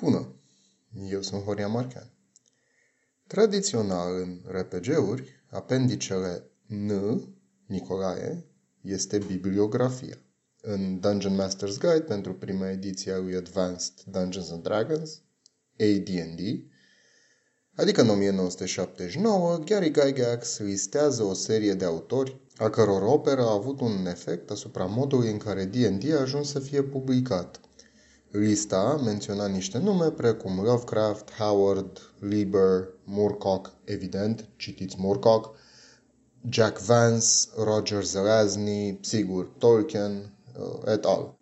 Bună! Eu sunt Horia Marchean. Tradițional în RPG-uri, apendicele N, Nicolae, este bibliografia. În Dungeon Master's Guide, pentru prima ediție a lui Advanced Dungeons and Dragons, AD&D, adică în 1979, Gary Gygax listează o serie de autori a căror operă a avut un efect asupra modului în care D&D a ajuns să fie publicat – Lista menționa niște nume precum Lovecraft, Howard, Lieber, Moorcock, evident, citiți Moorcock, Jack Vance, Roger Zelazny, sigur, Tolkien, uh, et al.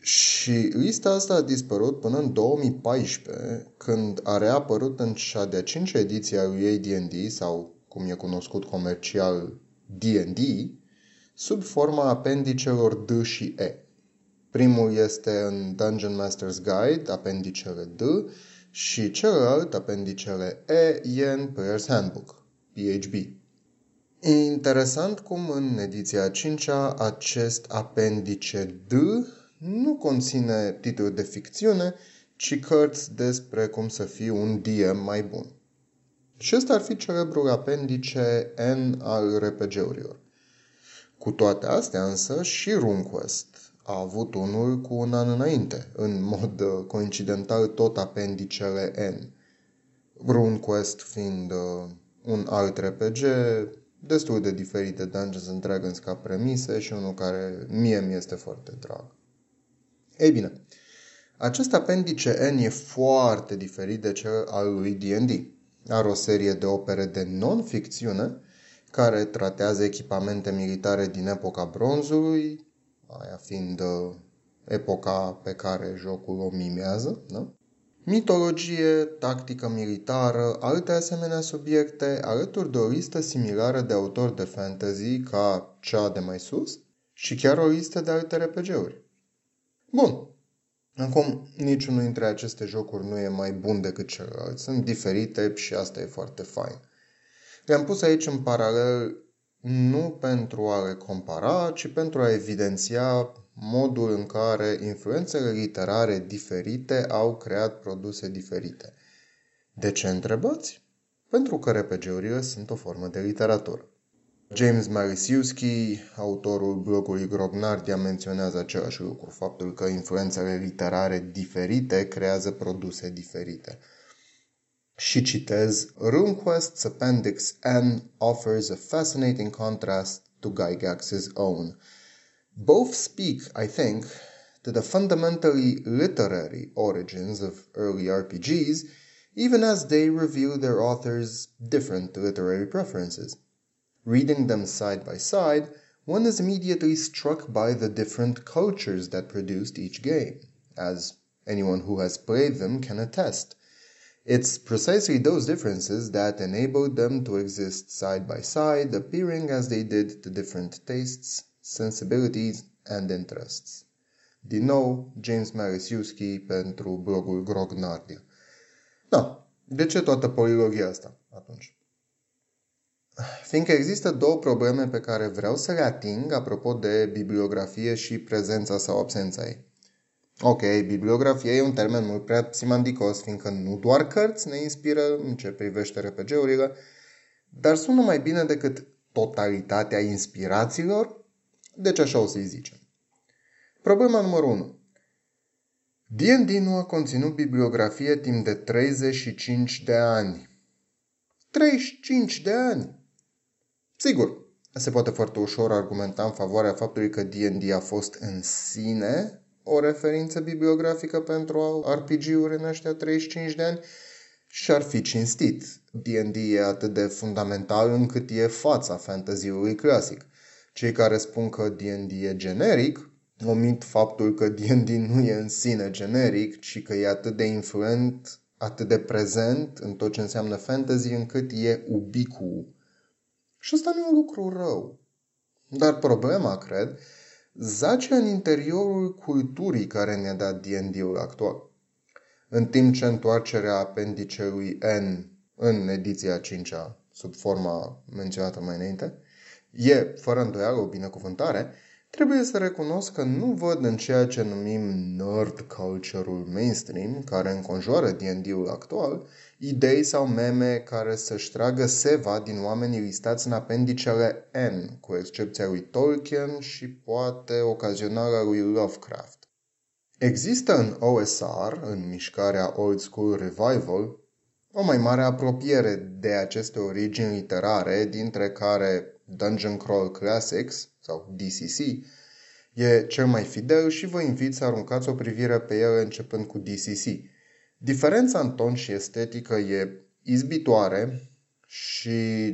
Și lista asta a dispărut până în 2014, când a reapărut în cea de-a cincea ediție a lui AD&D, sau cum e cunoscut comercial D&D, sub forma apendicelor D și E. Primul este în Dungeon Master's Guide, apendicele D, și celălalt, apendicele E, e în Player's Handbook, PHB. Interesant cum în ediția 5 acest apendice D nu conține titluri de ficțiune, ci cărți despre cum să fii un DM mai bun. Și ăsta ar fi celebrul apendice N al RPG-urilor. Cu toate astea însă și RuneQuest a avut unul cu un an înainte, în mod uh, coincidental tot apendicele N. RuneQuest fiind uh, un alt RPG destul de diferit de Dungeons and Dragons ca premise și unul care mie mi este foarte drag. Ei bine, acest apendice N e foarte diferit de cel al lui D&D. Are o serie de opere de non-ficțiune care tratează echipamente militare din epoca bronzului, aia fiind uh, epoca pe care jocul o mimează, da? mitologie, tactică militară, alte asemenea subiecte, alături de o listă similară de autori de fantasy ca cea de mai sus și chiar o listă de alte RPG-uri. Bun. Acum, niciunul dintre aceste jocuri nu e mai bun decât celălalt. Sunt diferite și asta e foarte fain. Le-am pus aici în paralel nu pentru a le compara, ci pentru a evidenția modul în care influențele literare diferite au creat produse diferite. De ce întrebați? Pentru că RPG-urile sunt o formă de literatură. James Marisiuski, autorul blogului Grognardia, menționează același lucru, faptul că influențele literare diferite creează produse diferite. Citez, RuneQuest's Appendix N offers a fascinating contrast to Gygax's own. Both speak, I think, to the fundamentally literary origins of early RPGs, even as they reveal their authors' different literary preferences. Reading them side by side, one is immediately struck by the different cultures that produced each game, as anyone who has played them can attest. It's precisely those differences that enabled them to exist side by side, appearing as they did to different tastes, sensibilities and interests. Din nou, James Marisiuski pentru blogul Grognardia. Da, de ce toată polilogia asta atunci? Fiindcă există două probleme pe care vreau să le ating apropo de bibliografie și prezența sau absența ei. Ok, bibliografie e un termen mult prea simandicos, fiindcă nu doar cărți ne inspiră în ce privește RPG-urile, dar sună mai bine decât totalitatea inspirațiilor, deci așa o să-i zicem. Problema numărul 1. D&D nu a conținut bibliografie timp de 35 de ani. 35 de ani! Sigur, se poate foarte ușor argumenta în favoarea faptului că D&D a fost în sine o referință bibliografică pentru RPG-uri în ăștia 35 de ani și ar fi cinstit. D&D e atât de fundamental încât e fața fantasy-ului clasic. Cei care spun că D&D e generic omit faptul că D&D nu e în sine generic, ci că e atât de influent, atât de prezent în tot ce înseamnă fantasy, încât e ubicu. Și asta nu e un lucru rău. Dar problema, cred, zace în interiorul culturii care ne-a dat D&D-ul actual. În timp ce întoarcerea apendicelui N în ediția 5 sub forma menționată mai înainte, e, fără îndoială, o binecuvântare, Trebuie să recunosc că nu văd în ceea ce numim nerd culture-ul mainstream, care înconjoară D&D-ul actual, idei sau meme care să-și tragă seva din oamenii listați în apendicele N, cu excepția lui Tolkien și poate ocazionarea lui Lovecraft. Există în OSR, în mișcarea Old School Revival, o mai mare apropiere de aceste origini literare, dintre care Dungeon Crawl Classics, sau DCC, e cel mai fidel și vă invit să aruncați o privire pe el începând cu DCC. Diferența în ton și estetică e izbitoare și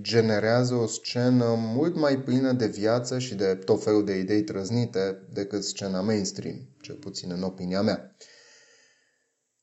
generează o scenă mult mai plină de viață și de tot felul de idei trăznite decât scena mainstream, cel puțin în opinia mea.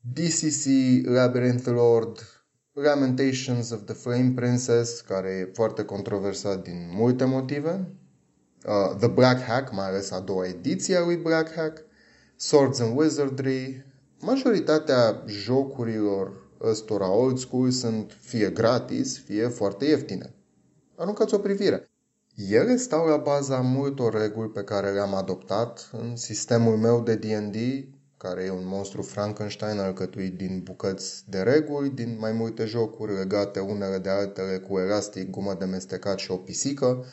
DCC, Labyrinth Lord, Lamentations of the Flame Princess, care e foarte controversat din multe motive, uh, The Black Hack, mai ales a doua ediție a lui Black Hack, Swords and Wizardry, majoritatea jocurilor ăstora old school sunt fie gratis, fie foarte ieftine. Aruncați o privire. Ele stau la baza multor reguli pe care le-am adoptat în sistemul meu de D&D, care e un monstru Frankenstein alcătuit din bucăți de reguli, din mai multe jocuri legate unele de altele cu elastic, gumă de mestecat și o pisică,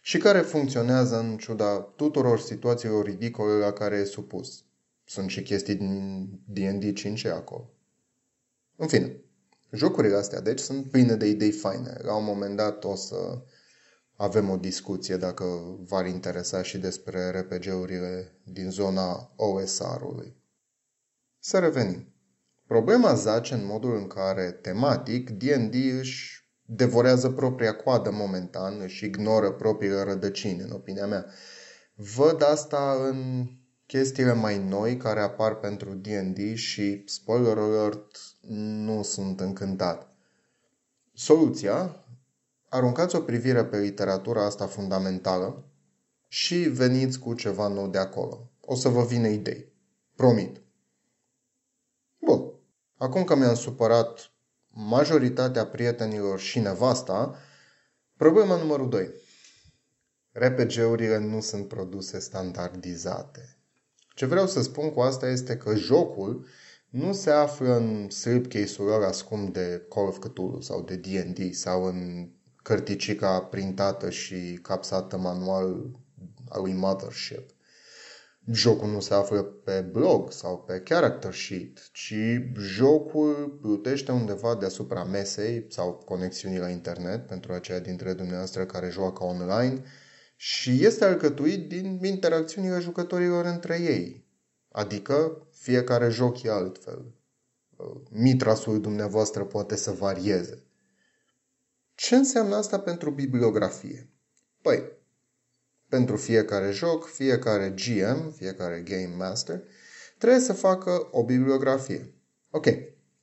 și care funcționează în ciuda tuturor situațiilor ridicole la care e supus. Sunt și chestii din D&D 5 acolo. În fine, jocurile astea, deci, sunt pline de idei faine. La un moment dat o să avem o discuție dacă v-ar interesa și despre RPG-urile din zona OSR-ului. Să revenim. Problema zace în modul în care, tematic, D&D își devorează propria coadă momentan, își ignoră propriile rădăcini, în opinia mea. Văd asta în chestiile mai noi care apar pentru D&D și, spoiler alert, nu sunt încântat. Soluția? Aruncați o privire pe literatura asta fundamentală și veniți cu ceva nou de acolo. O să vă vină idei. Promit. Bun. Acum că mi-am supărat majoritatea prietenilor și nevasta, problema numărul 2. RPG-urile nu sunt produse standardizate. Ce vreau să spun cu asta este că jocul nu se află în slipcase-ul ăla scump de Call of Cthulhu sau de D&D sau în cărticica printată și capsată manual al lui Mothership. Jocul nu se află pe blog sau pe character sheet, ci jocul plutește undeva deasupra mesei sau conexiunii la internet pentru aceia dintre dumneavoastră care joacă online și este alcătuit din interacțiunile jucătorilor între ei. Adică fiecare joc e altfel. Mitrasul dumneavoastră poate să varieze. Ce înseamnă asta pentru bibliografie? Păi, pentru fiecare joc, fiecare GM, fiecare Game Master, trebuie să facă o bibliografie. Ok,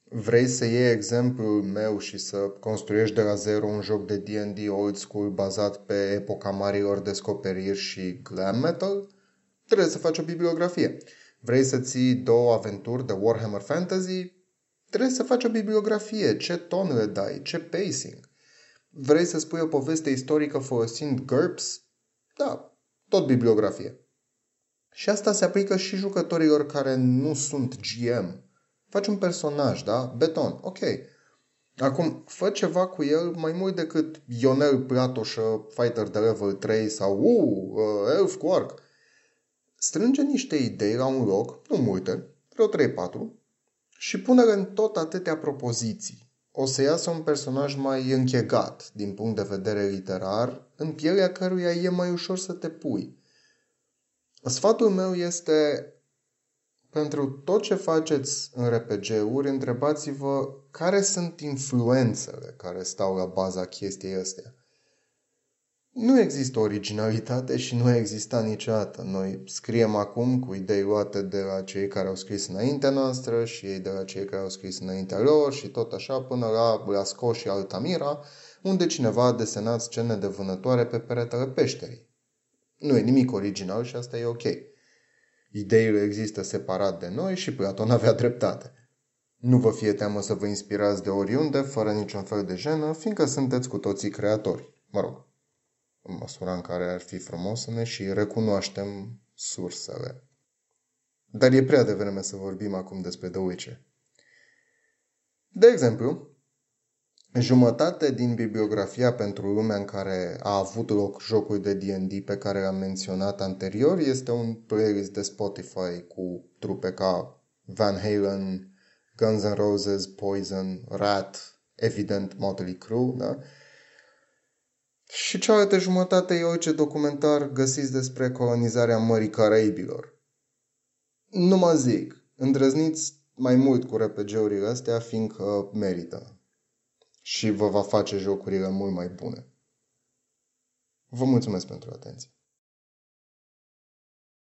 vrei să iei exemplul meu și să construiești de la zero un joc de D&D old school bazat pe epoca marilor descoperiri și glam metal? Trebuie să faci o bibliografie. Vrei să ții două aventuri de Warhammer Fantasy? Trebuie să faci o bibliografie. Ce ton le dai? Ce pacing? Vrei să spui o poveste istorică folosind GURPS? Da, tot bibliografie. Și asta se aplică și jucătorilor care nu sunt GM. Faci un personaj, da? Beton, ok. Acum, fă ceva cu el mai mult decât Ionel Platoșă, fighter de level 3 sau uh, uh elf cu arc. Strânge niște idei la un loc, nu multe, vreo 3-4, și pune-le în tot atâtea propoziții o să iasă un personaj mai închegat din punct de vedere literar, în pielea căruia e mai ușor să te pui. Sfatul meu este pentru tot ce faceți în RPG-uri, întrebați-vă care sunt influențele care stau la baza chestiei astea. Nu există originalitate și nu exista niciodată. Noi scriem acum cu idei luate de la cei care au scris înaintea noastră și ei de la cei care au scris înaintea lor și tot așa până la Blasco și Altamira, unde cineva a desenat scene de vânătoare pe peretele peșterii. Nu e nimic original și asta e ok. Ideile există separat de noi și Platon avea dreptate. Nu vă fie teamă să vă inspirați de oriunde, fără niciun fel de jenă, fiindcă sunteți cu toții creatori. Mă rog, în măsura în care ar fi frumos să ne și recunoaștem sursele. Dar e prea devreme să vorbim acum despre The Witcher. De exemplu, jumătate din bibliografia pentru lumea în care a avut loc jocul de D&D pe care am menționat anterior este un playlist de Spotify cu trupe ca Van Halen, Guns N' Roses, Poison, Rat, evident Motley Crue, da? Și cealaltă jumătate e orice documentar găsiți despre colonizarea Mării Caraibilor. Nu mă zic, îndrăzniți mai mult cu RPG-urile astea, fiindcă merită. Și vă va face jocurile mult mai bune. Vă mulțumesc pentru atenție.